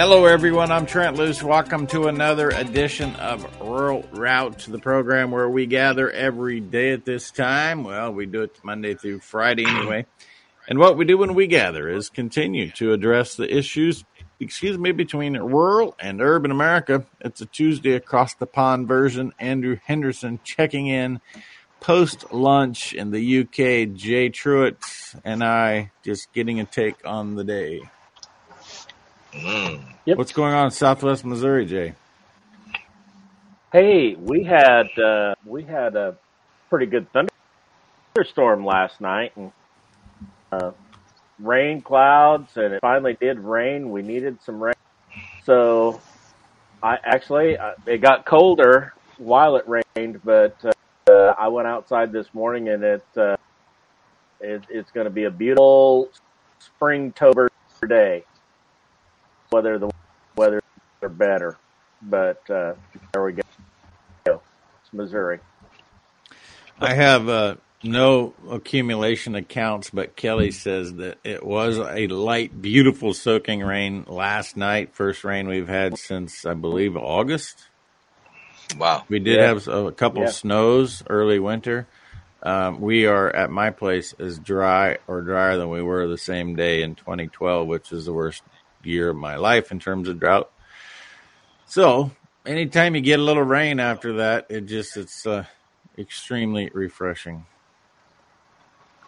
Hello, everyone. I'm Trent Loos. Welcome to another edition of Rural Route, the program where we gather every day at this time. Well, we do it Monday through Friday anyway. And what we do when we gather is continue to address the issues, excuse me, between rural and urban America. It's a Tuesday across the pond version. Andrew Henderson checking in post lunch in the UK. Jay Truitt and I just getting a take on the day. Mm. Yep. What's going on in Southwest Missouri, Jay? Hey, we had uh, we had a pretty good thunderstorm last night, and uh, rain clouds, and it finally did rain. We needed some rain, so I actually uh, it got colder while it rained, but uh, I went outside this morning, and it, uh, it it's going to be a beautiful spring tober day. Whether the weather are better, but uh, there we go. It's Missouri. I have uh, no accumulation accounts, but Kelly says that it was a light, beautiful soaking rain last night. First rain we've had since, I believe, August. Wow. We did Yeah. have a, a couple Yeah. snows early winter. Um, we are at my place as dry or drier than we were the same day in 2012, which is the worst year of my life in terms of drought. So, anytime you get a little rain after that, it just it's uh, extremely refreshing.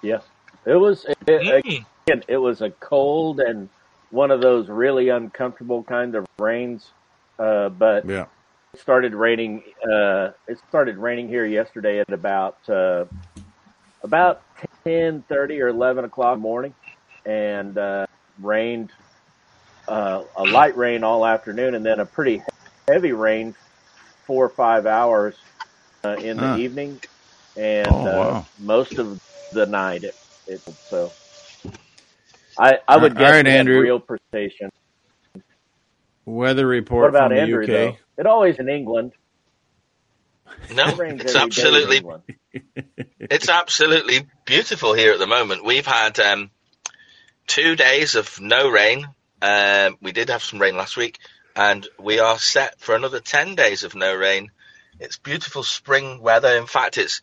Yes, it was. It, it, Mm. again, it was a cold and one of those really uncomfortable kind of rains. Uh, but Yeah. it started raining. Uh, it started raining here yesterday at about uh, about ten thirty or eleven o'clock morning, and uh, rained uh, a light rain all afternoon, and then a pretty heavy rain four or five hours uh, in the Huh. evening, and Oh, uh, wow. most of the night. It, it so. I, I All would guess right, Andrew. real precision. Weather report. What report about from the Andrew UK. though? It always in England. No, It it's every day in absolutely it's absolutely beautiful here at the moment. We've had um, two days of no rain. Um, we did have some rain last week, and we are set for another ten days of no rain. It's beautiful spring weather. In fact, it's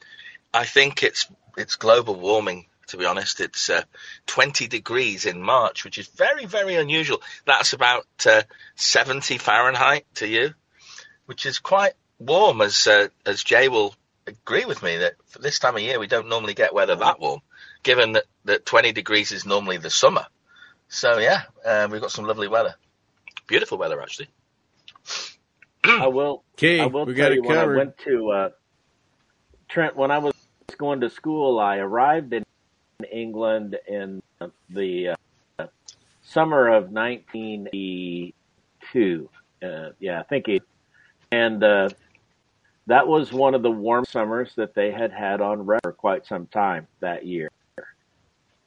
I think it's it's global warming. To be honest, it's uh, 20 degrees in March, which is very very unusual. That's about uh, 70 Fahrenheit to you, which is quite warm. As uh, as Jay will agree with me that for this time of year we don't normally get weather that warm, given that, that 20 degrees is normally the summer. So yeah, um, we've got some lovely weather, beautiful weather actually. I will. Okay, I will we tell got you it when I went to uh, Trent when I was going to school. I arrived in England in the uh, summer of 1982. Uh, yeah, I think it. And uh, that was one of the warm summers that they had had on record for quite some time that year.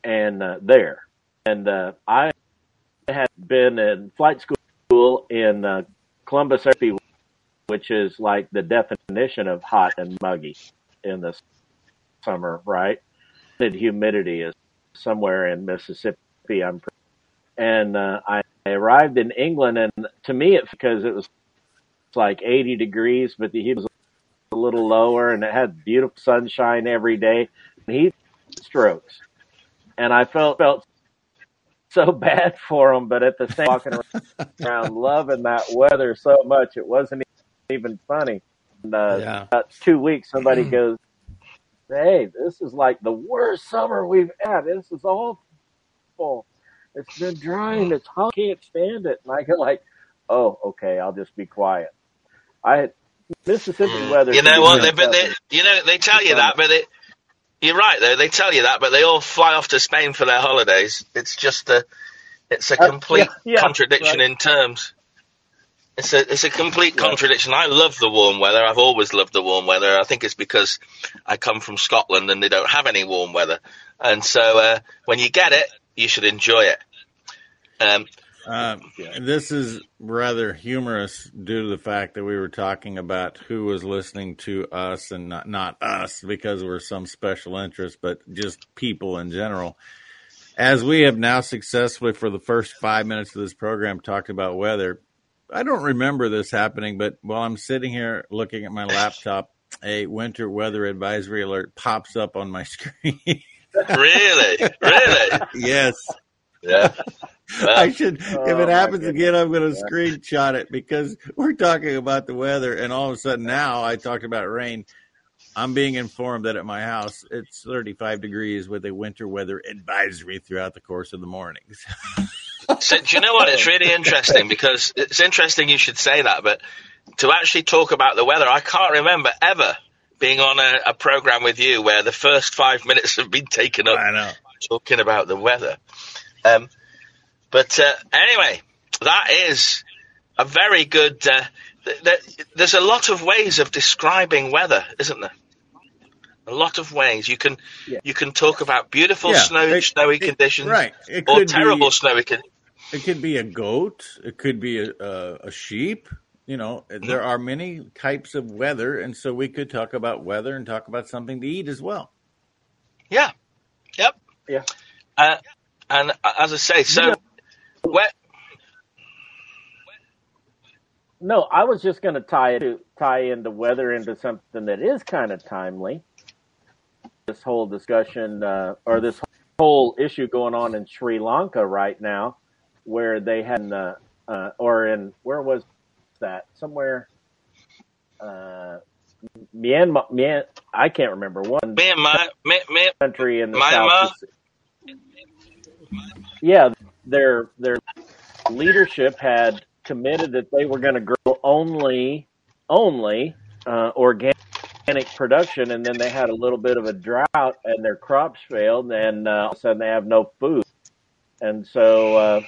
And uh, there, and uh, I had been in flight school in uh, Columbus, which is like the definition of hot and muggy in the summer, right? The humidity is somewhere in Mississippi. I'm, and uh, I arrived in England, and to me, it's because it was like 80 degrees, but the heat was a little lower, and it had beautiful sunshine every day, and heat strokes, and I felt felt so bad for them, but at the same walking around loving that weather so much, it wasn't even funny. And, uh, Yeah. about two weeks, somebody goes, "Hey, this is like the worst summer we've had. This is awful. It's been drying. It's hot. I Can't stand it." And I go like, "Oh, okay. I'll just be quiet." I had Mississippi weather. You know what? They, messed but they, you know, they tell you that, but they, you're right though. They tell you that, but they all fly off to Spain for their holidays. It's just a, it's a Uh, complete yeah, yeah, contradiction right. in terms. It's a, it's a complete contradiction. I love the warm weather. I've always loved the warm weather. I think it's because I come from Scotland and they don't have any warm weather, and so uh, when you get it, you should enjoy it. Um, Um, Yeah. this is rather humorous due to the fact that we were talking about who was listening to us and not, not us because we're some special interest, but just people in general. as we have now successfully for the first five minutes of this program talked about weather, I don't remember this happening, but while I'm sitting here looking at my laptop, a winter weather advisory alert pops up on my screen. really, really, yes. Yeah. Well, I should, if Oh, it happens again, I'm going to Yeah. screenshot it because we're talking about the weather, and all of a sudden now I talked about rain. I'm being informed that at my house it's 35 degrees with a winter weather advisory throughout the course of the mornings. So do you know what? It's really interesting because it's interesting you should say that, but to actually talk about the weather, I can't remember ever being on a, a program with you where the first five minutes have been taken up I know. talking about the weather. Um, but uh, anyway, that is a very good. Uh, th- th- there's a lot of ways of describing weather, isn't there? A lot of ways you can Yeah. you can talk about beautiful Yeah, snowy it- snowy it- conditions, Right. It or terrible be, snowy conditions. it could be a goat. It could be a, a, a sheep. You know, there are many types of weather, and so we could talk about weather and talk about something to eat as well. Yeah. Yep. Yeah. Uh, and uh, as I say, so Yeah. where, No, I was just going to tie it tie into weather into something that is kind of timely. This whole discussion uh, or this whole issue going on in Sri Lanka right now, where they had uh, uh, or in where was that somewhere uh, Myanmar, Myan, I can't remember one me and my me, me, country in the Myanmar? south. Yeah, their their leadership had committed that they were going to grow only only uh, organic production, and then they had a little bit of a drought, and their crops failed, and uh, all of a sudden they have no food, and so uh,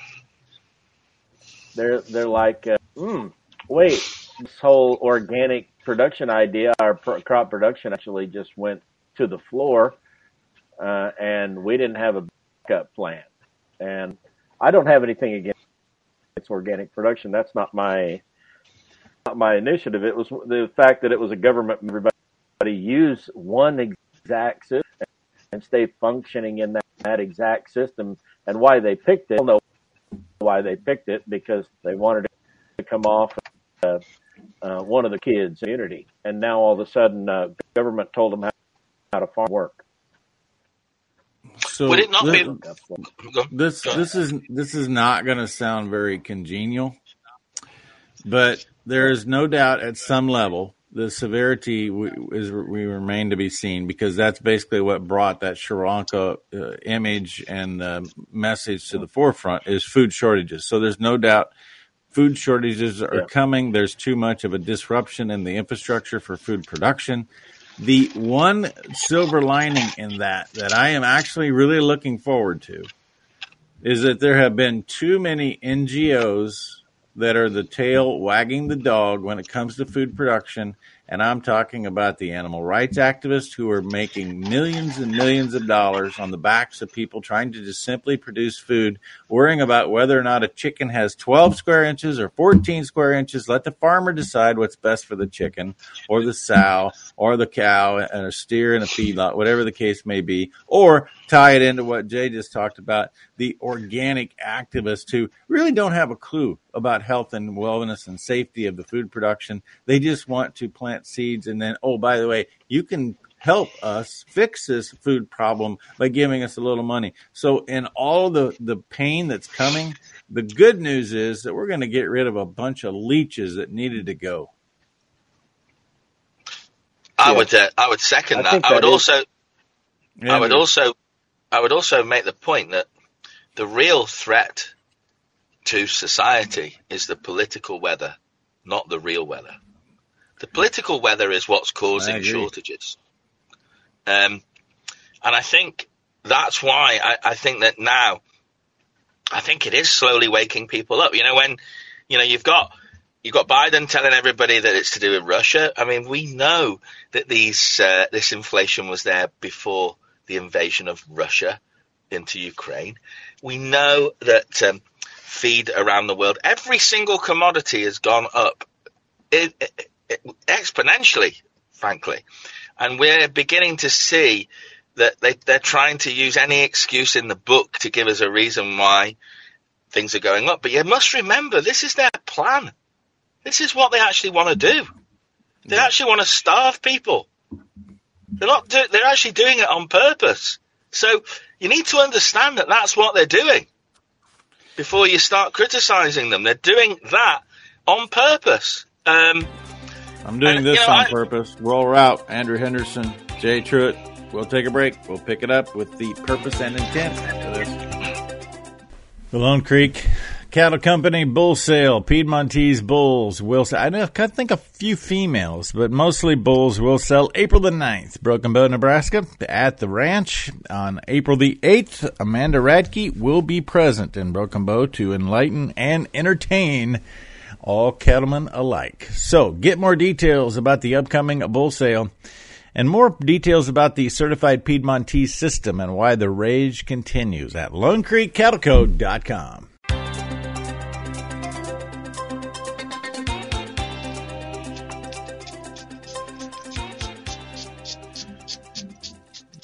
they're they're like, uh, hmm, wait, this whole organic production idea, our pr- crop production actually just went to the floor, uh, and we didn't have a backup plan. And I don't have anything against its organic production. That's not my not my initiative. It was the fact that it was a government. Everybody use one exact system and stay functioning in that, that exact system. And why they picked it, I don't know why they picked it because they wanted to come off uh, uh, one of the kids' community. And now all of a sudden, uh, government told them how, how to farm work. So Would it not thi- be- That's what, go- this this is this is not going to sound very congenial, but there is no doubt at some level the severity w- is we remain to be seen because that's basically what brought that Sri Lanka uh, image and the message to the forefront is food shortages. So there's no doubt food shortages are Yeah. coming. There's too much of a disruption in the infrastructure for food production. The one silver lining in that that I am actually really looking forward to is that there have been too many NGOs that are the tail wagging the dog when it comes to food production. And I'm talking about the animal rights activists who are making millions and millions of dollars on the backs of people trying to just simply produce food, worrying about whether or not a chicken has 12 square inches or 14 square inches. Let the farmer decide what's best for the chicken or the sow or the cow and a steer and a feedlot, whatever the case may be, or tie it into what Jay just talked about the organic activists who really don't have a clue about health and wellness and safety of the food production. They just want to plant seeds and then, oh, by the way, you can help us fix this food problem by giving us a little money. So in all the, the pain that's coming, the good news is that we're going to get rid of a bunch of leeches that needed to go. I Yeah. would uh, I would second I that. think I would that is- also I would And- also I would also make the point that the real threat to society is the political weather, not the real weather. The political weather is what's causing shortages. Um, and I think that's why I, I think that now I think it is slowly waking people up. You know, when you know you've got you've got Biden telling everybody that it's to do with Russia. I mean, we know that these uh, this inflation was there before the invasion of Russia into Ukraine. We know that um, feed around the world, every single commodity has gone up it, it, exponentially, frankly, and we're beginning to see that they, they're trying to use any excuse in the book to give us a reason why things are going up. But you must remember, this is their plan. This is what they actually want to do. They actually want to starve people. They're not. Do, they're actually doing it on purpose. So you need to understand that that's what they're doing before you start criticizing them. They're doing that on purpose. Um, I'm doing And, this you know, on I- purpose. Rural Route. Andrew Henderson, Jay Truitt. We'll take a break. We'll pick it up with the purpose and intent of this. The Lone Creek Cattle Company bull sale. Piedmontese bulls will sell. I know- I think a few females, but mostly bulls will sell April the 9th. Broken Bow, Nebraska at the ranch on April the 8th. Amanda Radke will be present in Broken Bow to enlighten and entertain all cattlemen alike. So get more details about the upcoming bull sale and more details about the certified Piedmontese system and why the rage continues at LoneCreekCattleCo.com.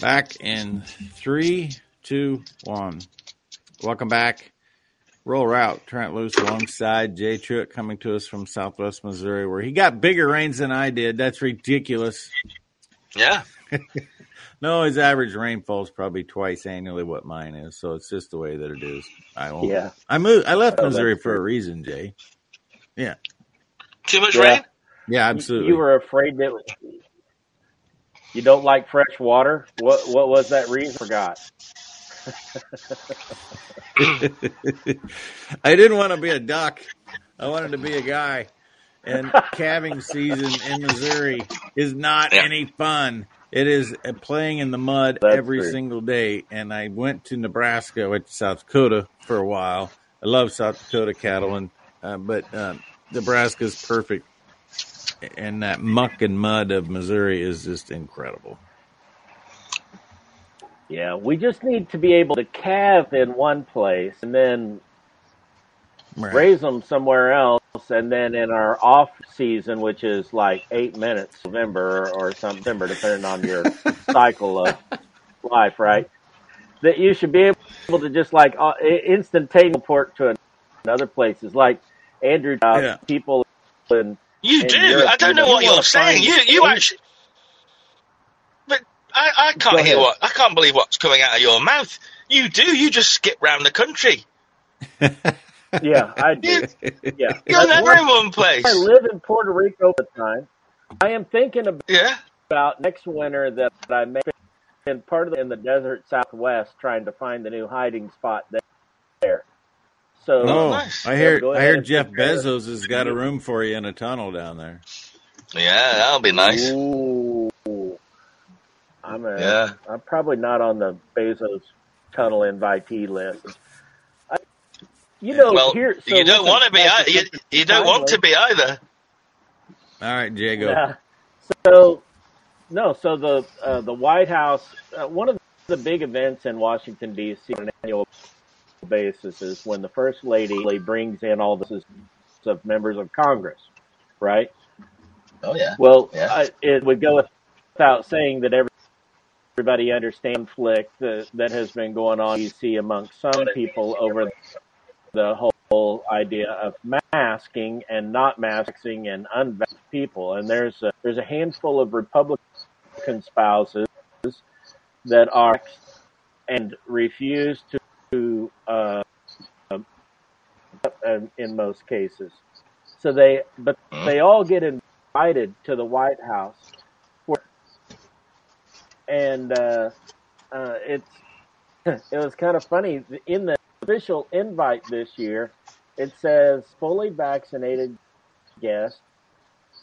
Back in three, two, one. Welcome back. Rural Route. Trent Loos alongside Jay Truitt coming to us from Southwest Missouri, where he got bigger rains than I did. That's ridiculous. yeah, No, his average rainfall is probably twice annually what mine is, so it's just the way that it is. I won't. Yeah. I moved. I left Oh, Missouri for a reason, Jay. Yeah. Too much Yeah. rain. Yeah, You- absolutely. You were afraid that you don't like fresh water. What what was that reason? Forgot. I didn't want to be a duck. I wanted to be a guy. And calving season in Missouri is not Yeah. any fun. It is playing in the mud That's every true. single day. And I went to Nebraska, went to South Dakota for a while. I love South Dakota cattle, and uh, but uh, Nebraska's perfect. And that muck and mud of Missouri is just incredible. Yeah, we just need to be able to calve in one place and then Right. raise them somewhere else, and then in our off season, which is like eight minutes, November or September, depending on your cycle of life, right? That you should be able to just like uh, instantaneous port to another places, like Andrew, uh, Yeah. people in You in do. Europe, I don't you know know, what you you're saying. You you actually. But I, I can't hear what I can't believe what's coming out of your mouth. You do. You just skip round the country. yeah, I do. Yeah, you're That's never why in one place. I live in Puerto Rico at the time. I am thinking about. Yeah. about next winter that I may been part of the, in the desert southwest trying to find the new hiding spot there. So Oh, oh nice. I hear. I ahead hear Jeff. Bezos has got a room for you in a tunnel down there. Yeah, that'll be nice. Ooh, I'm a, Yeah. I'm probably not on the Bezos tunnel invitee list. I, you know, Well, here so you don't want to be. back You, you don't want to be either. All right, Jago. Yeah. So, no. So the uh, the White House, uh, one of the big events in Washington D.C. on an annual basis is when the First Lady brings in all the of members of Congress, right? Oh yeah. Well, Yeah. I, it would go without saying that every, everybody understands conflict that, that has been going on you see amongst some people over the whole idea of masking and not masking and unvaxxed people. And there's a, there's a handful of Republican spouses that are and refuse to, uh, um, in most cases. So they, but they all get invited to the White House, and uh, uh, it's it was kind of funny in the official invite this year. It says fully vaccinated guests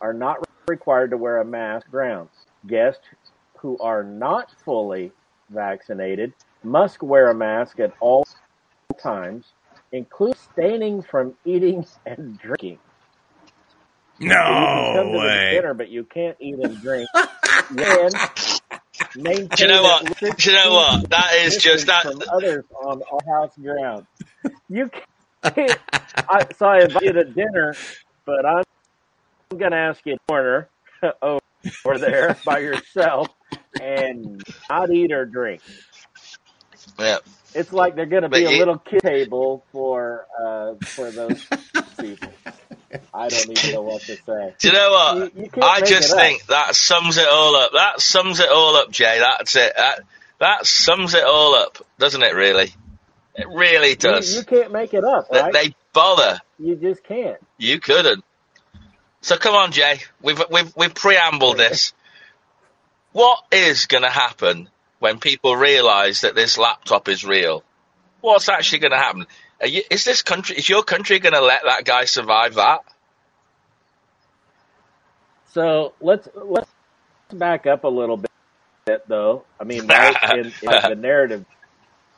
are not required to wear a mask grounds. Guests who are not fully vaccinated must wear a mask at all times, including abstaining from eating and drinking. So you can come No to the way. dinner, but you can't eat and drink. Then maintain Do you know what? Do you know what? That is just that. from others on our house ground. You can't. I, so I invite you to dinner, but I'm I'm going to ask you to corner over there by yourself. and not eat or drink. Yeah. It's like they're going to But be a you- little kid table for uh, for those people. I don't even know what to say. Do you know what? You, you I just up. think that sums it all up. That sums it all up, Jay. That's it. That, that sums it all up, doesn't it? Really, it really does. you can't make it up, right? they bother. You just can't. You couldn't. So come on, Jay. We've we've we've preambled this. What is going to happen when people realise that this laptop is real? What's actually going to happen? Are you, is this country? Is your country going to let that guy survive that? So let's let's back up a little bit, though. I mean, right in, in the narrative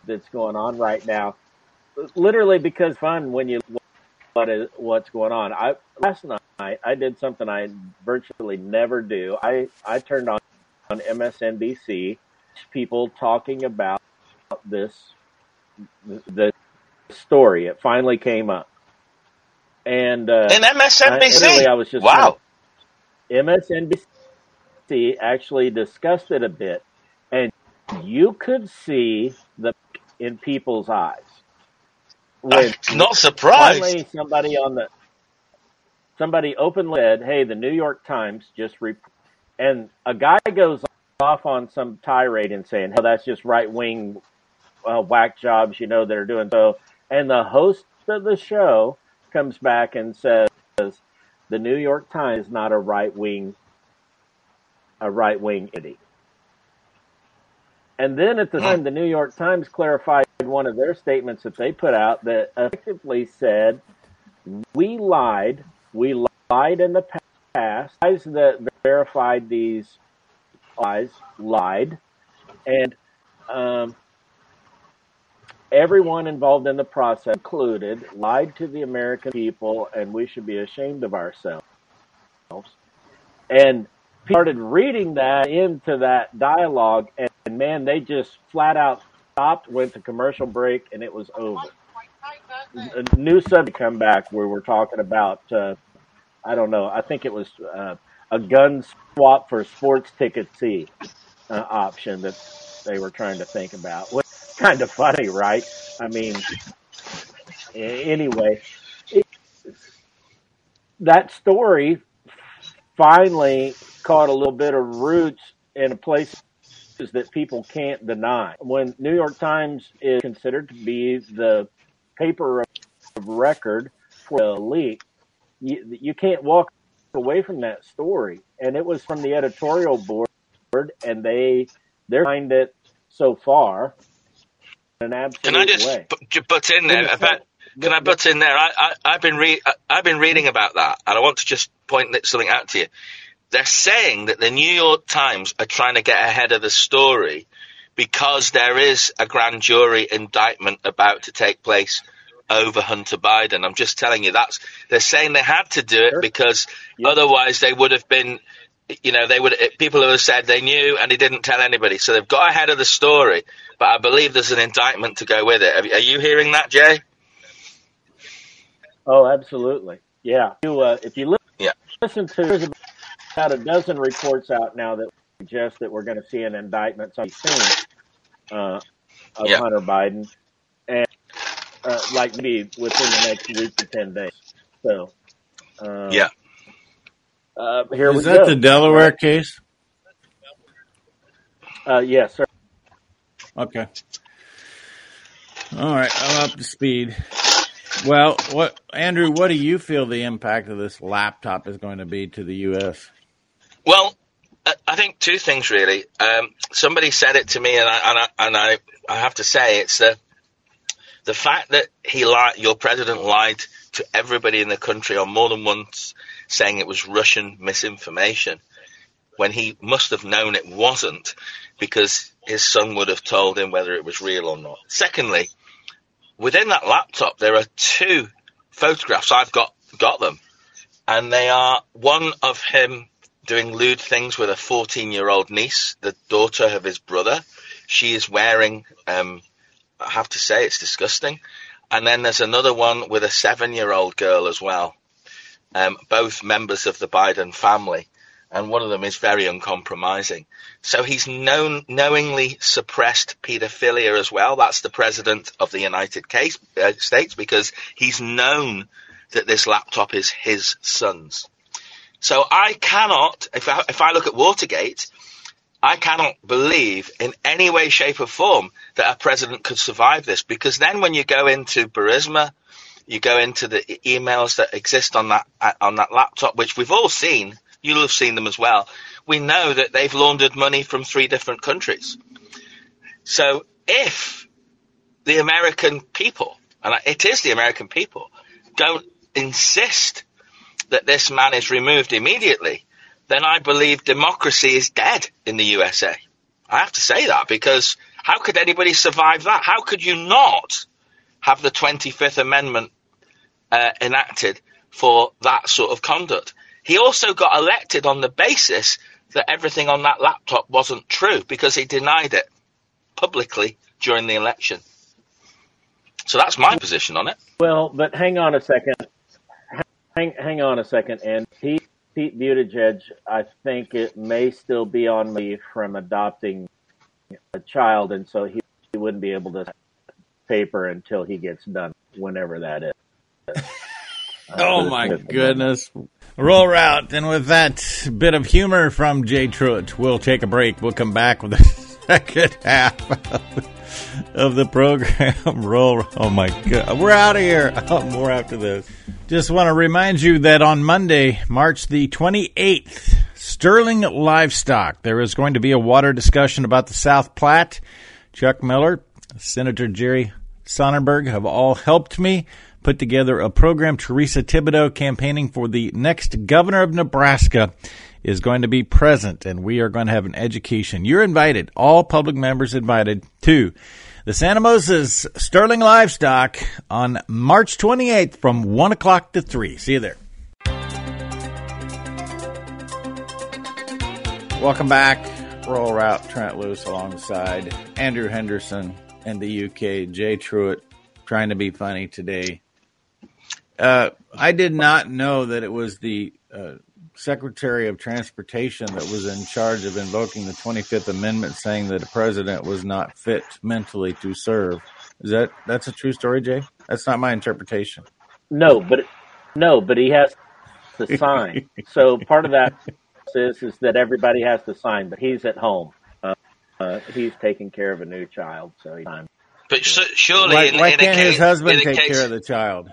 that's going on right now, literally because fun when you what is what's going on. I last night I did something I virtually never do. I I turned on on MSNBC people talking about this the story. It finally came up, and uh, I, MSNBC? literally I was just wow. MSNBC actually discussed it a bit, and you could see the in people's eyes when I'm not surprised. finally somebody on the somebody openly said, "Hey, the New York Times just re-, and a guy goes off on some tirade and saying, "Oh, that's just right wing uh, whack jobs, you know, that are doing so." And the host of the show comes back and says, "The New York Times is not a right wing a right wing entity." And then at the time, the New York Times clarified one of their statements that they put out that effectively said, "We lied. We lied in the past. Guys that verified these lies lied, and um, everyone involved in the process, included, lied to the American people, and we should be ashamed of ourselves." And started reading that into that dialogue, and, and man, they just flat out stopped, went to commercial break, and it was over. A new subject come back where we're talking about, uh, I don't know, I think it was uh, a gun swap for sports ticket C uh, option that they were trying to think about. Is kind of funny, right? I mean, anyway, it, that story finally caught a little bit of roots in a place that people can't deny. When New York Times is considered to be the paper of record for the leak, you, you can't walk away from that story. And it was from the editorial board, and they they're behind it so far an Can I just way. put, ju- butt in there? About, can I butt in there? I, I, I've been re- I've been reading about that, and I want to just point something out to you. They're saying that the New York Times are trying to get ahead of the story because there is a grand jury indictment about to take place over Hunter Biden. I'm just telling you that's they're saying they had to do it Sure. because Yep. otherwise they would have been you know they would people would have said they knew and they didn't tell anybody so they've got ahead of the story but I believe there's an indictment to go with it are you hearing that Jay Oh, absolutely. Yeah. You, uh, if you li- Yeah. listen to, there's about a dozen reports out now that suggest that we're going to see an indictment soon uh, of Yeah. Hunter Biden, and uh, like maybe within the next week to ten days. So, um, Yeah. Uh, here we Is that go. the Delaware case? Uh, yes, sir. Okay. All right, I'm up to speed. Well, what Andrew? What do you feel the impact of this laptop is going to be to the U.S.? Well, I- I think two things really. Um, somebody said it to me, and I and I, and I, I have to say it's the the fact that he lied. Your president lied to everybody in the country on more than once, saying it was Russian misinformation, when he must have known it wasn't, because his son would have told him whether it was real or not. Secondly, within that laptop there are two photographs. I've got got them, and they are one of him doing lewd things with a 14 year old niece, the daughter of his brother. She is wearing, um, I have to say, it's disgusting. And then there's another one with a seven year old girl as well, um, both members of the Biden family. and one of them is very uncompromising. So he's known, knowingly suppressed paedophilia as well. That's the president of the United uh, States because he's known that this laptop is his son's. So I cannot, if I, if I look at Watergate, I cannot believe in any way, shape, or form that a president could survive this because then when you go into Burisma, you go into the emails that exist on that uh, on that laptop, which we've all seen. You'll have seen them as well. We know that they've laundered money from three different countries. So if the American people, and it is the American people, don't insist that this man is removed immediately, then I believe democracy is dead in the USA. I have to say that because how could anybody survive that? How could you not have the 25th Amendment uh, enacted for that sort of conduct? He also got elected on the basis that everything on that laptop wasn't true because he denied it publicly during the election. So that's my position on it. Well, but hang on a second. Hang, hang on a second. And Pete, Pete Buttigieg, I think it may still be on me from adopting a child, and so he, he wouldn't be able to paper until he gets done, whenever that is. Oh my goodness. Rural Route. And with that bit of humor from Jay Truitt, we'll take a break. We'll come back with the second half of the program. Roll. Oh my God. We're out of here. Oh, more after this. Just want to remind you that on Monday, March the 28th, Sterling Livestock, there is going to be a water discussion about the South Platte. Chuck Miller, Senator Jerry Sonnenberg have all helped me put together a program. Theresa Thibodeau, campaigning for the next governor of Nebraska, is going to be present, and we are going to have an education. You're invited, all public members invited to the Santa Moses Sterling Livestock on March 28th from 1 o'clock to 3. See you there. Welcome back. Rural Route Trent Loos alongside Andrew Henderson and the UK, Jay Truitt, trying to be funny today. Uh, I did not know that it was the uh, Secretary of Transportation that was in charge of invoking the 25th Amendment, saying that the president was not fit mentally to serve. Is that that's a true story, Jay? That's not my interpretation. No, but no, but he has to sign. so part of that is is that everybody has to sign, but he's at home. Uh, uh, he's taking care of a new child, so he's. But surely, why, in, why in can't case, his husband take case, care of the child?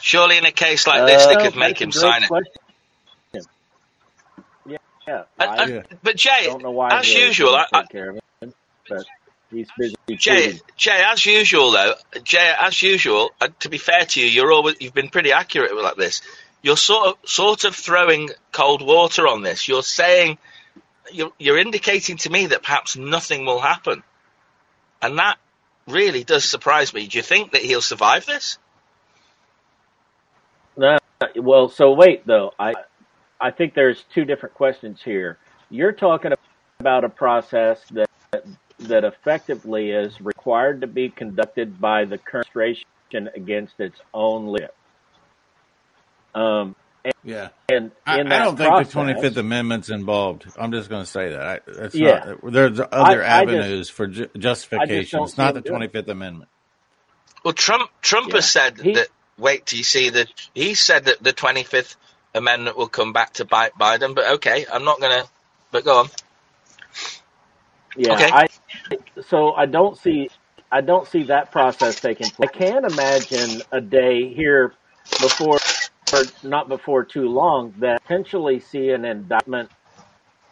Surely, in a case like this, they Uh, could make him sign it. question. Yeah, yeah. I Yeah. but Jay, don't know why as usual, I, I, care of him, but he's busy. Jay. Jay, as usual though, Jay, as usual, uh, to be fair to you, you're always you've been pretty accurate with like this. You're sort of sort of throwing cold water on this. You're saying you're, you're indicating to me that perhaps nothing will happen, and that really does surprise me. Do you think that he'll survive this? No, well, so wait though. I I think there's two different questions here. You're talking about a process that that effectively is required to be conducted by the current administration against its own leadership. Um, Yeah. and I, in I that don't think the Twenty Fifth Amendment's involved. I'm just going to say that. I, that's Yeah. not. There's other I- I just- avenues for ju- I justification. just It's not don't the see him Twenty Fifth Amendment. Well, Trump Trump Yeah. has said He- that. Wait till you see that he said that the Twenty Fifth Amendment will come back to bite Biden. But okay, I'm not gonna. But go on. Yeah, Okay. I so I don't see I don't see that process taking place. I can't imagine a day here before or not before too long that potentially see an indictment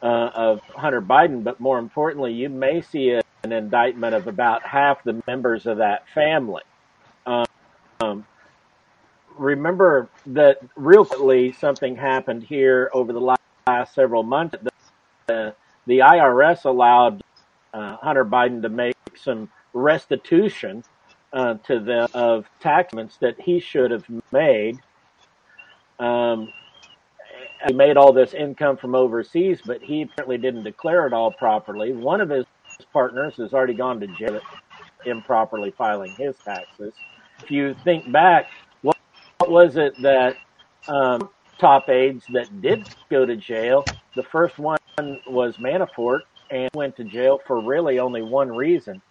uh, of Hunter Biden, but more importantly, you may see a, an indictment of about half the members of that family. Remember that recently something happened here over the last, last several months. The, the IRS allowed uh, Hunter Biden to make some restitution uh, to them of tax payments that he should have made. Um, he made all this income from overseas, but he apparently didn't declare it all properly. One of his partners has already gone to jail improperly filing his taxes. If you think back, what, was it that um, top aides that did go to jail. The first one was Manafort, and went to jail for really only one reason,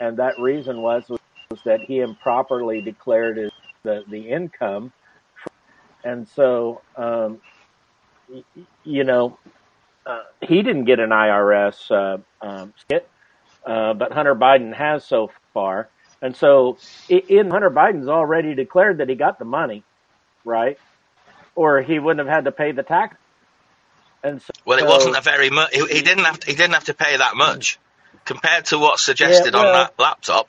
and that reason was was that he improperly declared his, the the income, and so um, you know uh, he didn't get an IRS uh, um, skit, uh, but Hunter Biden has so far. And so, in Hunter Biden's already declared that he got the money, right? Or he wouldn't have had to pay the tax. And so, well, it wasn't a very much. He, he, didn't have. To, he didn't have to pay that much compared to what's suggested yeah, well, on that laptop.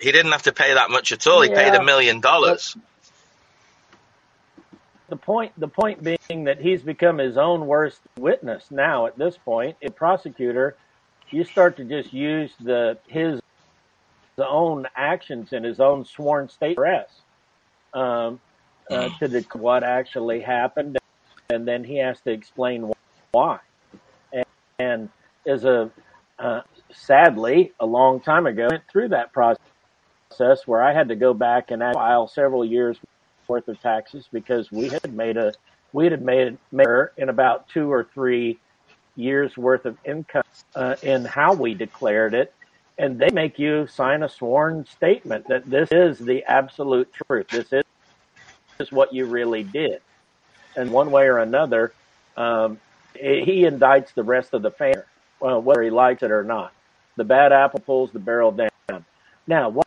He didn't have to pay that much at all. He yeah, paid a million dollars. The point, the point being that he's become his own worst witness now. At this point, a prosecutor, you start to just use the his own actions in his own sworn state arrest um, uh, to the, what actually happened, and then he has to explain why. And, and as a uh, sadly, a long time ago, went through that process where I had to go back and file several years worth of taxes because we had made a we had made a in about two or three years worth of income uh, in how we declared it and they make you sign a sworn statement that this is the absolute truth. This is, is what you really did. And one way or another, um, he indicts the rest of the family, well, whether he likes it or not. The bad apple pulls the barrel down. Now, what,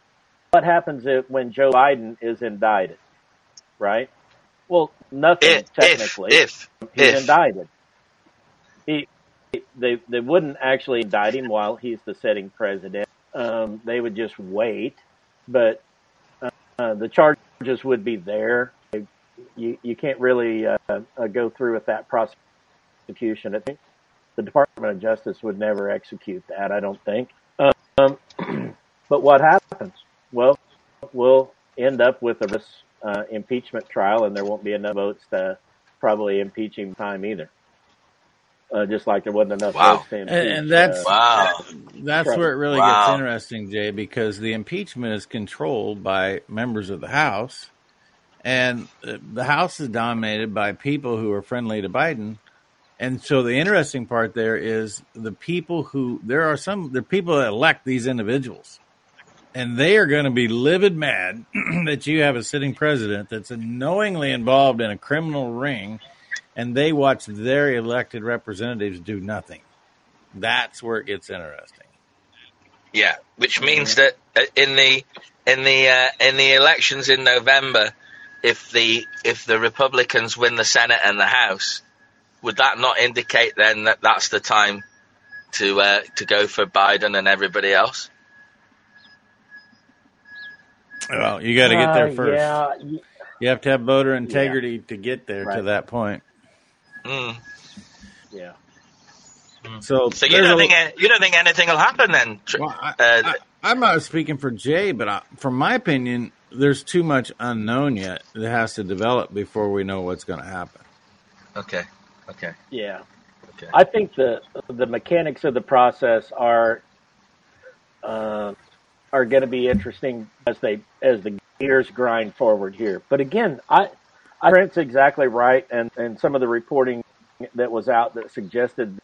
what happens if, when Joe Biden is indicted, right? Well, nothing if, technically. If, if he's if. indicted. He they they wouldn't actually indict him while he's the sitting president. Um, they would just wait, but uh, the charges would be there. You you can't really uh, uh, go through with that prosecution. I think the Department of Justice would never execute that. I don't think. Um, but what happens? Well, we'll end up with a uh, impeachment trial, and there won't be enough votes to probably impeach him time either uh, just like there wasn't enough wow. votes to impeach. And, and that's uh, wow. that's Trump. where it really wow. gets interesting, Jay, because the impeachment is controlled by members of the House, and the House is dominated by people who are friendly to Biden. And so the interesting part there is the people who there are some the people that elect these individuals, and they are going to be livid mad that you have a sitting president that's knowingly involved in a criminal ring and they watch their elected representatives do nothing. That's where it gets interesting. Yeah, which means that uh, in the in the uh, in the elections in November, if the if the Republicans win the Senate and the House, would that not indicate then that that's the time to uh, to go for Biden and everybody else? Well, you got to get there uh, first. Uh, yeah. You have to have voter integrity yeah. to get there right. to that point. Mm. Yeah. Mm. So, so you don't think you don't think anything will happen then? Well, I, am uh, not speaking for Jay, but I, from my opinion, there's too much unknown yet that has to develop before we know what's going to happen. Okay. Okay. Yeah. Okay. I think the the mechanics of the process are uh, are going to be interesting as they as the gears grind forward here. But again, I I Trent's exactly right, and and some of the reporting that was out that suggested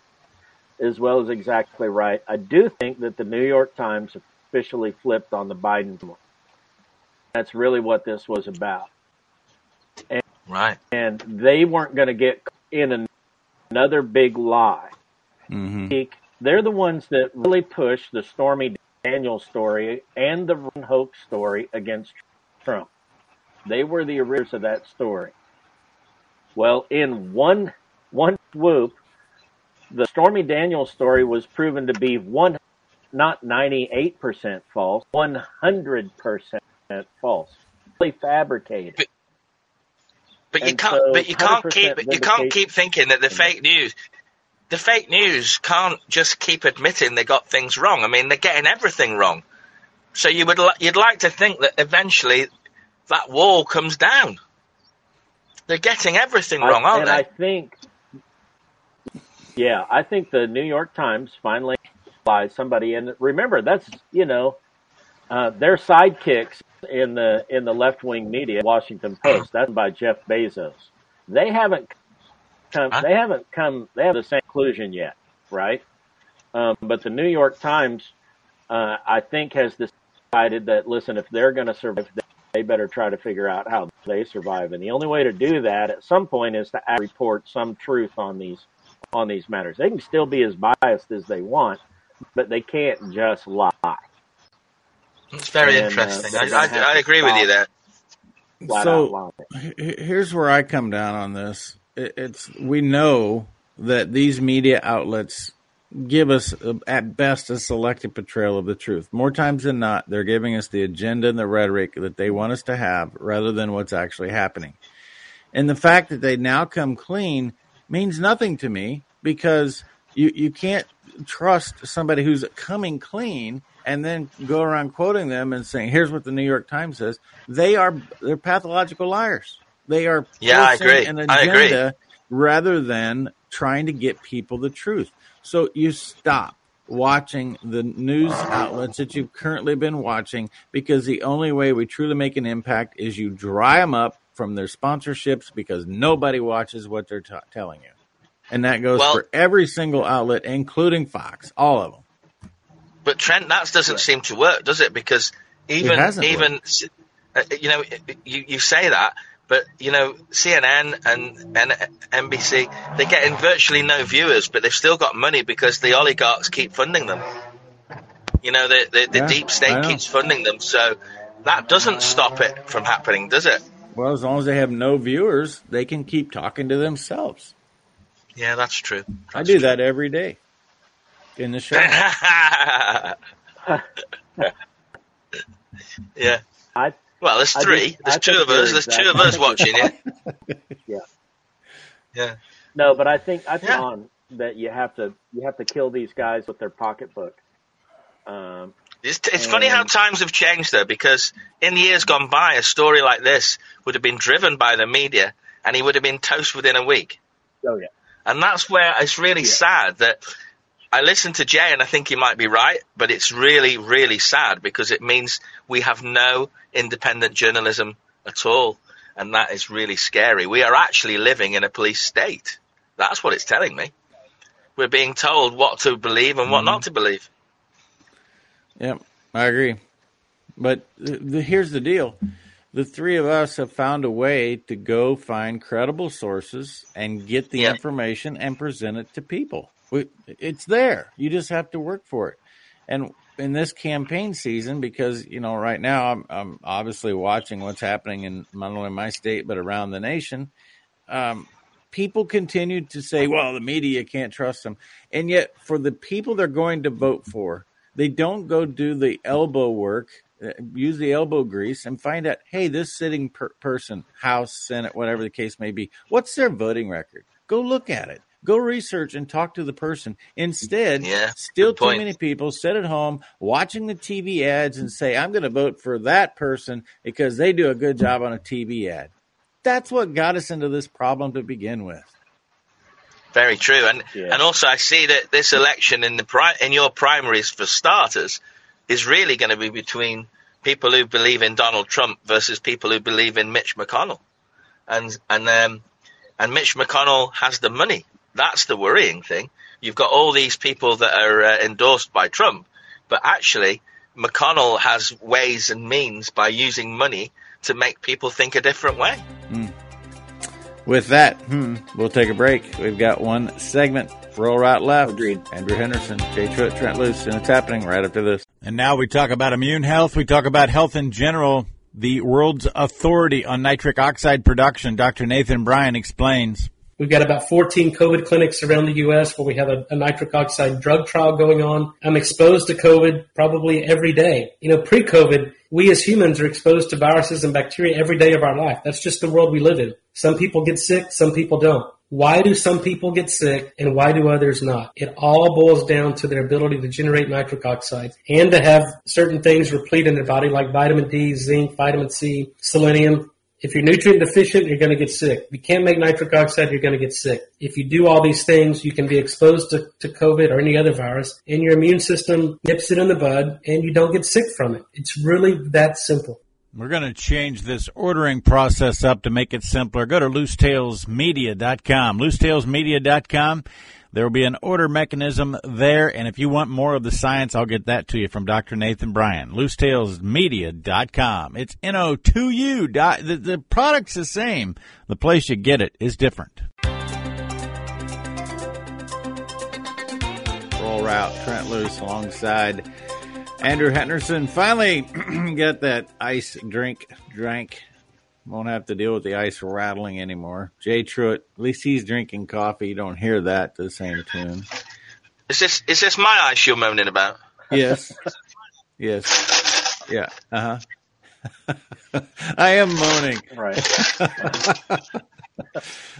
as well as exactly right. I do think that the New York Times officially flipped on the Biden. That's really what this was about. And, right. And they weren't going to get in another big lie. Mm-hmm. They're the ones that really pushed the Stormy Daniels story and the Ron Hoax story against Trump. They were the originators of that story. Well, in one one swoop, the Stormy Daniels story was proven to be one, not ninety eight percent false, one hundred percent false, fully fabricated. But, but you can't. So but you can't keep. You can't keep thinking that the fake news. The fake news can't just keep admitting they got things wrong. I mean, they're getting everything wrong. So you would you'd like to think that eventually that wall comes down. They're getting everything wrong, I, aren't and they? I think, yeah, I think the New York Times finally by somebody, and remember that's you know uh, their sidekicks in the in the left wing media, Washington Post. That's by Jeff Bezos. they haven't come. They haven't come. They have the same conclusion yet, right? Um, but the New York Times, uh, I think, has decided that listen, if they're going to survive, they better try to figure out how they survive. And the only way to do that at some point is to report some truth on these on these matters. They can still be as biased as they want, but they can't just lie. It's very and, uh, interesting. Uh, I, I, I agree with you there. So here's where I come down on this. It's we know that these media outlets give us uh, at best a selective portrayal of the truth. More times than not, they're giving us the agenda and the rhetoric that they want us to have rather than what's actually happening. And the fact that they now come clean means nothing to me because you, you can't trust somebody who's coming clean and then go around quoting them and saying, "Here's what the New York Times says." They are they're pathological liars. They are yeah, I agree. an agenda I agree. rather than trying to get people the truth. So you stop watching the news outlets that you've currently been watching because the only way we truly make an impact is you dry them up from their sponsorships because nobody watches what they're t- telling you. And that goes well, for every single outlet, including Fox, all of them. But Trent, that doesn't seem to work, does it? Because even even uh, you know you you say that, but you know CNN and, and NBC they're getting virtually no viewers, but they've still got money because the oligarchs keep funding them. You know the the, the yeah, deep state keeps funding them, so that doesn't stop it from happening, does it? Well, as long as they have no viewers, they can keep talking to themselves. Yeah, that's true. That's I do true. that every day in the show. yeah. I, well, there's three. Just, there's two of us. There's two of us watching it. yeah. Yeah. No, but I think I think yeah. on that you have to you have to kill these guys with their pocketbook. Um, it's, it's and, funny how times have changed though, because in the years gone by, a story like this would have been driven by the media, and he would have been toast within a week. Oh yeah. And that's where it's really yeah. sad that I listen to Jay and I think he might be right, but it's really, really sad because it means we have no independent journalism at all. And that is really scary. We are actually living in a police state. That's what it's telling me. We're being told what to believe and what mm-hmm. not to believe. Yep, I agree. But the, the, here's the deal the three of us have found a way to go find credible sources and get the information and present it to people it's there. You just have to work for it. And in this campaign season, because you know, right now I'm, I'm obviously watching what's happening in not only my state but around the nation. Um, people continue to say, "Well, the media can't trust them," and yet for the people they're going to vote for, they don't go do the elbow work, uh, use the elbow grease, and find out, hey, this sitting per- person, House, Senate, whatever the case may be, what's their voting record? Go look at it. Go research and talk to the person. Instead, yeah, still too many people sit at home watching the TV ads and say, I'm going to vote for that person because they do a good job on a TV ad. That's what got us into this problem to begin with. Very true, and yeah. and also I see that this election in the pri- in your primaries for starters is really going to be between people who believe in Donald Trump versus people who believe in Mitch McConnell, and and um, and Mitch McConnell has the money that's the worrying thing. You've got all these people that are uh, endorsed by Trump, but actually, McConnell has ways and means by using money to make people think a different way. Mm. With that, hmm, we'll take a break. We've got one segment. Roll right left. Agreed. Andrew Henderson, Jay Truitt, Trent Loos, and it's happening right after this. And now we talk about immune health. We talk about health in general. The world's authority on nitric oxide production, Dr. Nathan Bryan explains. We've got about 14 COVID clinics around the U.S. where we have a, a, nitric oxide drug trial going on. I'm exposed to COVID probably every day. You know, pre-COVID, we as humans are exposed to viruses and bacteria every day of our life. That's just the world we live in. Some people get sick, some people don't. Why do some people get sick and why do others not? It all boils down to their ability to generate nitric oxide and to have certain things replete in their body like vitamin D, zinc, vitamin C, selenium, if you're nutrient deficient, you're going to get sick. If you can't make nitric oxide, you're going to get sick. If you do all these things, you can be exposed to, to COVID or any other virus, and your immune system nips it in the bud, and you don't get sick from it. It's really that simple. We're going to change this ordering process up to make it simpler. Go to loostalesmedia.com. Loostalesmedia.com. There will be an order mechanism there, and if you want more of the science, I'll get that to you from Dr. Nathan Bryan. LoostalesMedia.com. It's N-O-2-U. The, the product's the same. The place you get it is different. Rural Route, Trent Loos alongside Andrew Henderson. Finally got that ice drink drank won't have to deal with the ice rattling anymore. Jay Truitt, at least he's drinking coffee. You don't hear that to the same tune. Is this is this my ice you're moaning about? Yes. yes. Yeah. Uh huh. I am moaning. Right.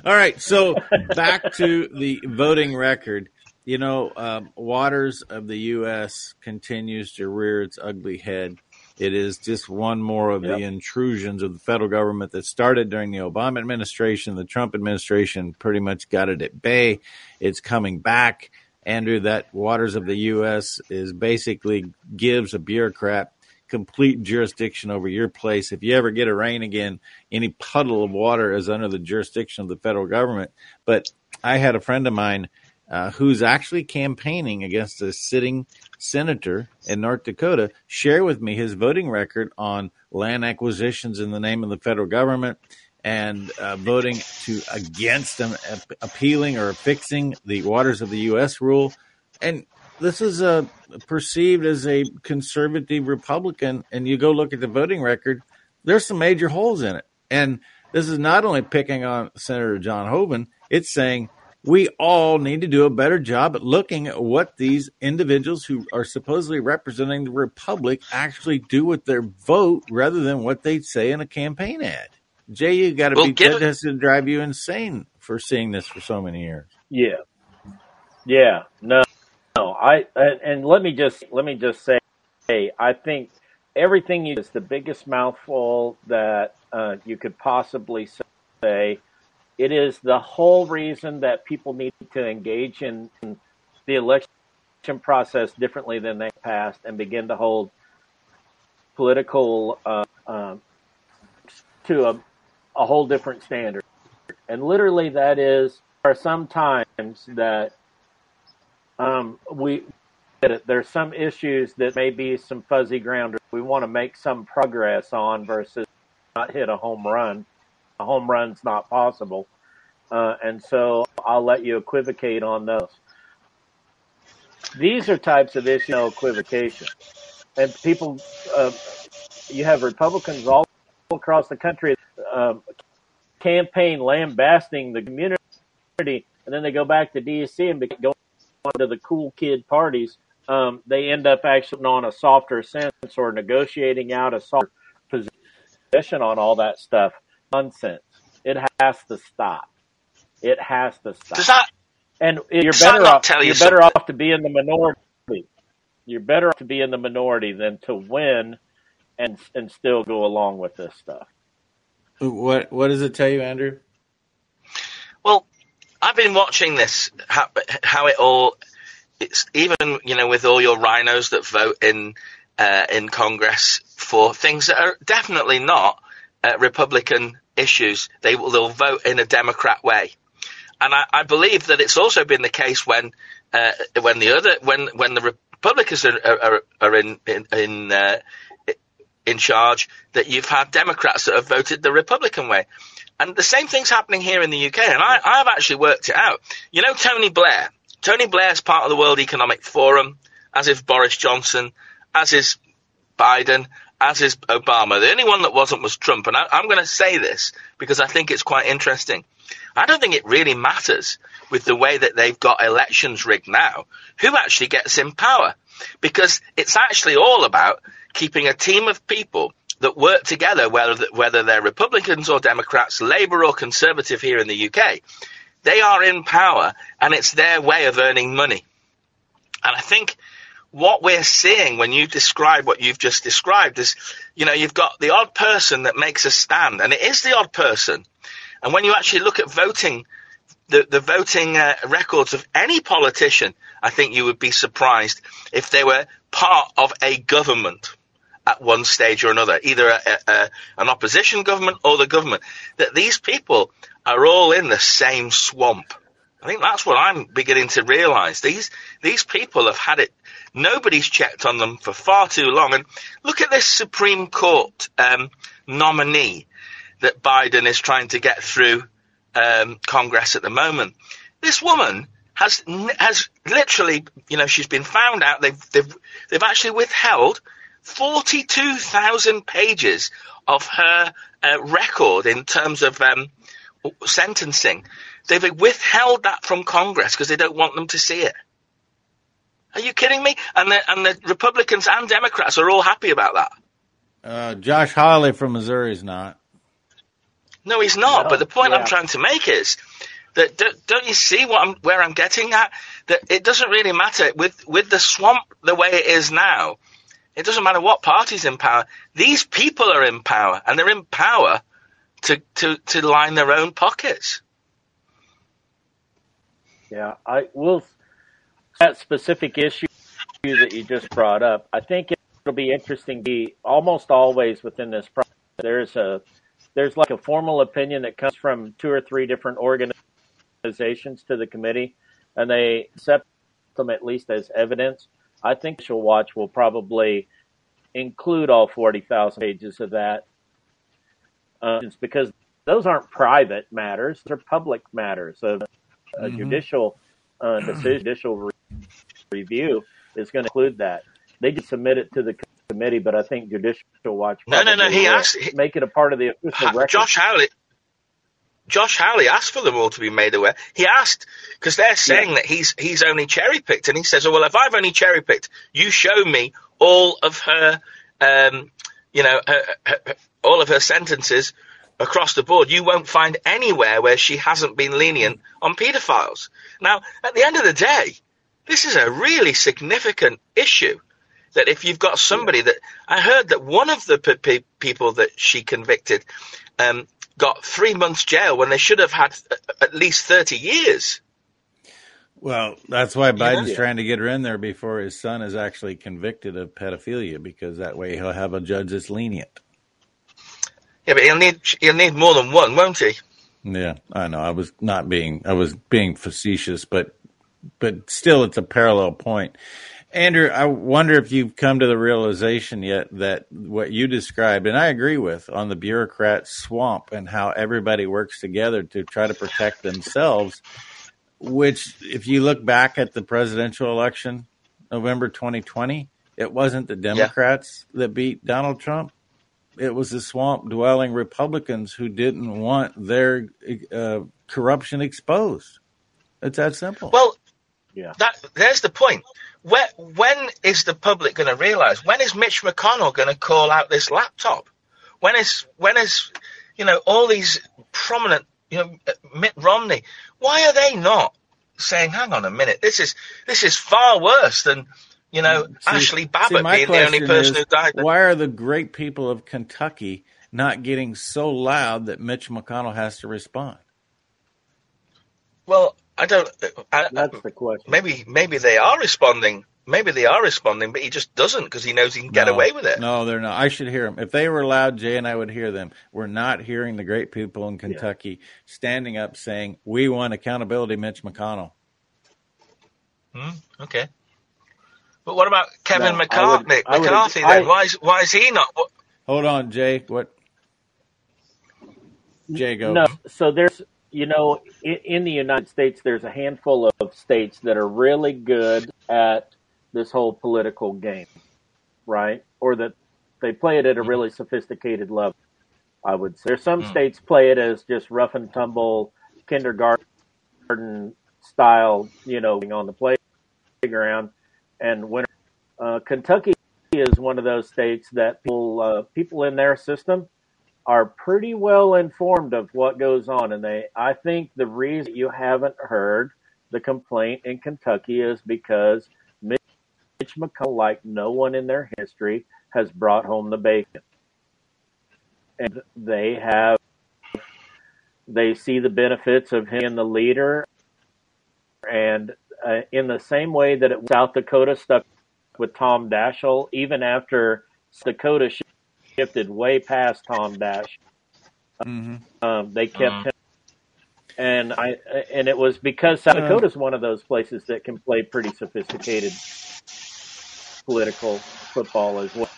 All right. So back to the voting record. You know, um, waters of the U.S. continues to rear its ugly head. It is just one more of yep. the intrusions of the federal government that started during the Obama administration. The Trump administration pretty much got it at bay. It's coming back. Andrew, that waters of the U.S. is basically gives a bureaucrat complete jurisdiction over your place. If you ever get a rain again, any puddle of water is under the jurisdiction of the federal government. But I had a friend of mine uh, who's actually campaigning against a sitting senator in North Dakota, share with me his voting record on land acquisitions in the name of the federal government and uh, voting to against them appealing or fixing the waters of the U.S. rule. And this is a perceived as a conservative Republican, and you go look at the voting record, there's some major holes in it. And this is not only picking on Senator John Hoeven, it's saying we all need to do a better job at looking at what these individuals who are supposedly representing the republic actually do with their vote rather than what they say in a campaign ad. Jay, you got to well, be that has to drive you insane for seeing this for so many years. Yeah, yeah, no, no. I and, and let me just let me just say, hey, I think everything is the biggest mouthful that uh, you could possibly say it is the whole reason that people need to engage in the election process differently than they passed and begin to hold political uh, uh, to a, a whole different standard. And literally, that is, there are some times that um, we there's some issues that may be some fuzzy ground we want to make some progress on versus not hit a home run a home run's not possible. Uh, and so I'll let you equivocate on those. These are types of issue no equivocation. And people, uh, you have Republicans all across the country um, campaign lambasting the community, and then they go back to D.C. and go to the cool kid parties. Um, they end up actually on a softer sense or negotiating out a softer position on all that stuff nonsense. It has to stop. It has to stop. Does that, and you're better off. You're you better something? off to be in the minority. You're better off to be in the minority than to win, and and still go along with this stuff. What What does it tell you, Andrew? Well, I've been watching this how, how it all. It's even you know with all your RINOs that vote in uh, in Congress for things that are definitely not uh, Republican issues, they will they'll vote in a Democrat way. And I, I believe that it's also been the case when uh, when the other when when the Republicans are, are, are in in in, uh, in charge that you've had Democrats that have voted the Republican way. And the same thing's happening here in the UK. And I, I've actually worked it out. You know, Tony Blair. Tony Blair's part of the World Economic Forum, as is Boris Johnson, as is Biden, as is Obama. The only one that wasn't was Trump. And I, I'm going to say this because I think it's quite interesting. I don't think it really matters with the way that they've got elections rigged now who actually gets in power because it's actually all about keeping a team of people that work together, whether, whether they're Republicans or Democrats, Labour or Conservative here in the UK. They are in power and it's their way of earning money. And I think what we're seeing when you describe what you've just described is, you know, you've got the odd person that makes a stand and it is the odd person and when you actually look at voting, the, the voting uh, records of any politician, I think you would be surprised if they were part of a government. at one stage or another, either a, a, an opposition government or the government, that these people are all in the same swamp. I think that's what I'm beginning to realise. These these people have had it. Nobody's checked on them for far too long. And look at this Supreme Court um, nominee that Biden is trying to get through um, Congress at the moment. This woman has has literally, you know, she's been found out. They've they've they've actually withheld forty two thousand pages of her uh, record in terms of um, sentencing. They've withheld that from Congress because they don't want them to see it. Are you kidding me? And the and the Republicans and Democrats are all happy about that. Uh, Josh Hawley from Missouri is not. No, he's not. No, but the point yeah. I'm trying to make is that don't, don't you see what I'm, where I'm getting at? That it doesn't really matter with with the swamp the way it is now. It doesn't matter what party's in power. These people are in power, and they're in power to to to line their own pockets. Yeah, I will. That specific issue that you just brought up, I think it'll be interesting. To be almost always within this process, there's a there's like a formal opinion that comes from two or three different organizations to the committee, and they accept them at least as evidence. I think she'll watch will probably include all forty thousand pages of that, uh, it's because those aren't private matters; they're public matters. A Mhm. judicial uh, decision, judicial review is going to include that. They just submit it to the committee, but I think judicial watch. No, no, no, he asked- he- make it a part of the official record. Josh Hawley. Josh Hawley asked for them all to be made aware. He asked because they're saying that he's he's only cherry picked, and he says, "Oh well, if I've only cherry picked, you show me all of her, um, you know, her, her, her- all of her sentences across the board. You won't find anywhere where she hasn't been lenient on paedophiles." Now, at the end of the day, this is a really significant issue. That if you've got somebody that I heard that one of the pe- pe- people that she convicted um, got three months jail when they should have had a- at least 30 years. Well, that's why Biden's Yeah. trying to get her in there before his son is actually convicted of pedophilia, because that way he'll have a judge that's lenient. Yeah, but he'll need he'll need more than one, won't he? Yeah, I know. I was not being I was being facetious, but but still, it's a parallel point. Andrew, I wonder if you've come to the realization yet that what you described, and I agree with, on the bureaucrat swamp and how everybody works together to try to protect themselves. Which, if you look back at the presidential election, November 2020, it wasn't the Democrats that beat Donald Trump. It was the swamp dwelling Republicans who didn't want their uh, corruption exposed. It's that simple. Well, Yeah. that there's the point. Where, when is the public going to realise? When is Mitch McConnell going to call out this laptop? When is when is you know all these prominent you know uh, Mitt Romney? Why are they not saying, "Hang on a minute, this is this is far worse than you know mm, See- Ashli Babbitt my being the only person is, who died"? Why are the great people of Kentucky not getting so loud that Mitch McConnell has to respond? Well, I don't. I, That's the question. maybe maybe they are responding. Maybe they are responding, but he just doesn't because he knows he can get No, away with it. No, they're not. I should hear them. If they were loud, Jay and I would hear them. We're not hearing the great people in Kentucky standing up saying, "We want accountability, Mitch McConnell." Hmm, okay. But what about Kevin No, I would- McCarthy? Would- McCarthy I- then? Why is why is he not? What, Hold on, Jay. What? Jay, go. No, so there's, you know, in, in the United States, there's a handful of states that are really good at this whole political game, right? Or that they play it at a really sophisticated level. I would say there's some Mm. states play it as just rough and tumble kindergarten style, you know, being on the playground and winter. Uh, Kentucky is one of those states that people uh, people in their system are pretty well informed of what goes on, and they. I think the reason you haven't heard the complaint in Kentucky is because Mitch McConnell, like no one in their history, has brought home the bacon, and they have. They see the benefits of him being the leader, and uh, in the same way that it, South Dakota stuck with Tom Daschle, even after Dakota shifted way past Tom Dash. Mm-hmm. Um, they kept mm-hmm. him, and I and it was because South Dakota is one of those places that can play pretty sophisticated political football as well.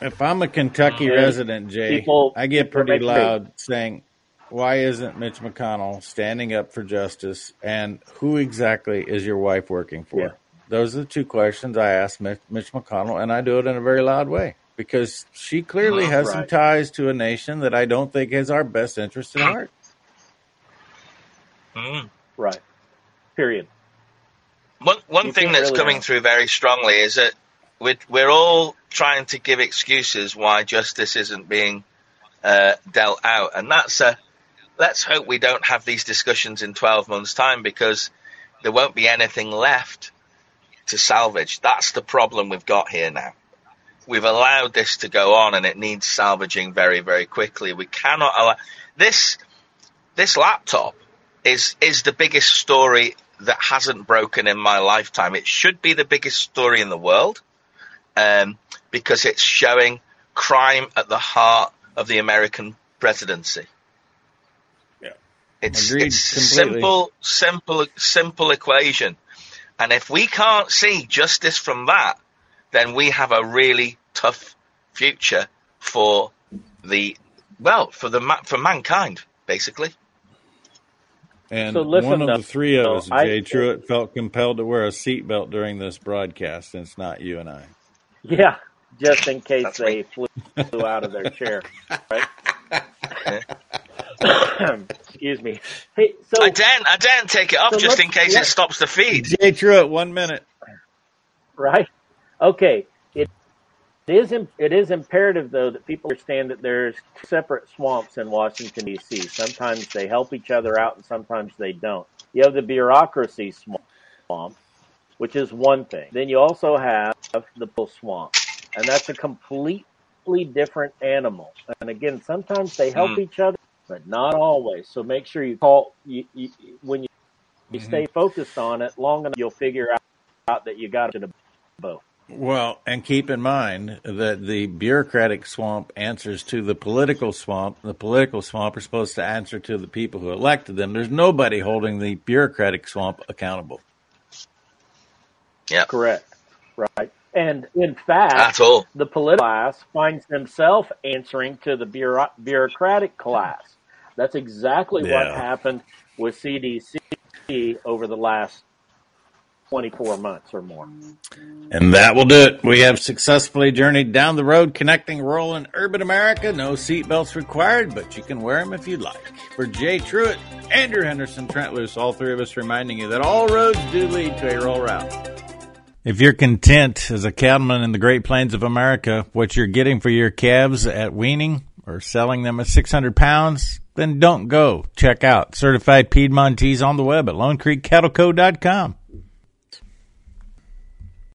If I'm a Kentucky and resident, Jay, people, I get pretty loud saying, "Why isn't Mitch McConnell standing up for justice?" And who exactly is your wife working for? Yeah. Those are the two questions I ask Mitch, Mitch McConnell, and I do it in a very loud way because she clearly has right. some ties to a nation that I don't think has our best interest at heart. Mm. Right. Period. One one you thing that's really coming through very strongly is that we're, we're all trying to give excuses why justice isn't being uh, dealt out, and that's a. Let's hope we don't have these discussions in 12 months' time because there won't be anything left to salvage. That's the problem we've got here now. We've allowed this to go on and it needs salvaging very, very quickly. We cannot allow this, this laptop is, is the biggest story that hasn't broken in my lifetime. It should be the biggest story in the world, um, because it's showing crime at the heart of the American presidency. Yeah. It's, Agreed it's simple, simple, simple equation. And if we can't see justice from that, then we have a really tough future for the well for the for mankind, basically. And so one of the three of us, I, Jay Truitt, felt compelled to wear a seatbelt during this broadcast, and it's not you and I. Yeah, just in case they flew, flew out of their chair. Right? Excuse me. Hey, so I daren't, I daren't take it off so just in case it stops the feed. Jay Truitt, one minute. Right. Okay. It is it is imperative though that people understand that there's separate swamps in Washington D.C. Sometimes they help each other out, and sometimes they don't. You have the bureaucracy swamp, which is one thing. Then you also have the bull swamp, and that's a completely different animal. And again, sometimes they help mm. each other, but not always. So make sure you call you, you when you, you mm-hmm. stay focused on it long enough, you'll figure out, out that you got to both. Well, and keep in mind that the bureaucratic swamp answers to the political swamp. The political swamp are supposed to answer to the people who elected them. There's nobody holding the bureaucratic swamp accountable. Yeah. Correct. Right. And in fact, the political class finds themselves answering to the bureau- bureaucratic class. That's exactly yeah. what happened with CDC over the last 24 months or more. And that will do it. We have successfully journeyed down the road connecting rural and urban America. No seatbelts required, but you can wear them if you'd like. For Jay Truitt, Andrew Henderson, Trent Loos, all three of us reminding you that all roads do lead to a rural route. If you're content as a cattleman in the Great Plains of America, what you're getting for your calves at weaning or selling them at 600 pounds, then don't go. Check out Certified Piedmontese on the web at LoneCreekCattleCo.com.